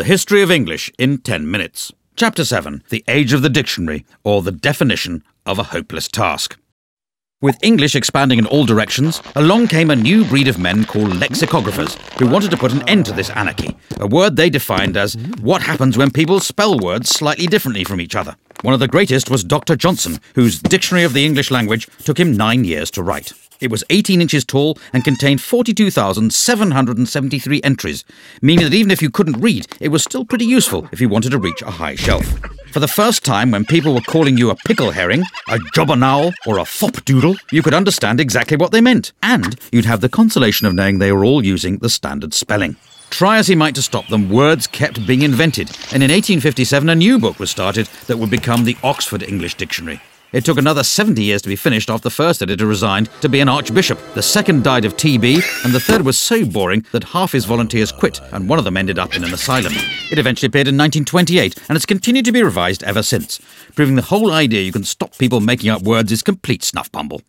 The History of English in 10 minutes. Chapter 7 The Age of the Dictionary, or the Definition of a Hopeless Task. With English expanding in all directions, along came a new breed of men called lexicographers who wanted to put an end to this anarchy, a word they defined as what happens when people spell words slightly differently from each other. One of the greatest was Dr. Johnson, whose Dictionary of the English Language took him nine years to write. It was 18 inches tall and contained 42,773 entries, meaning that even if you couldn't read, it was still pretty useful if you wanted to reach a high shelf. For the first time, when people were calling you a pickle herring, a jobbernowl, or a fopdoodle, you could understand exactly what they meant, and you'd have the consolation of knowing they were all using the standard spelling. Try as he might to stop them, words kept being invented, and in 1857 a new book was started that would become the Oxford English Dictionary. It took another 70 years to be finished after the first editor resigned to be an archbishop. The second died of TB, and the third was so boring that half his volunteers quit, and one of them ended up in an asylum. It eventually appeared in 1928, and has continued to be revised ever since, proving the whole idea you can stop people making up words is complete snuff bumble.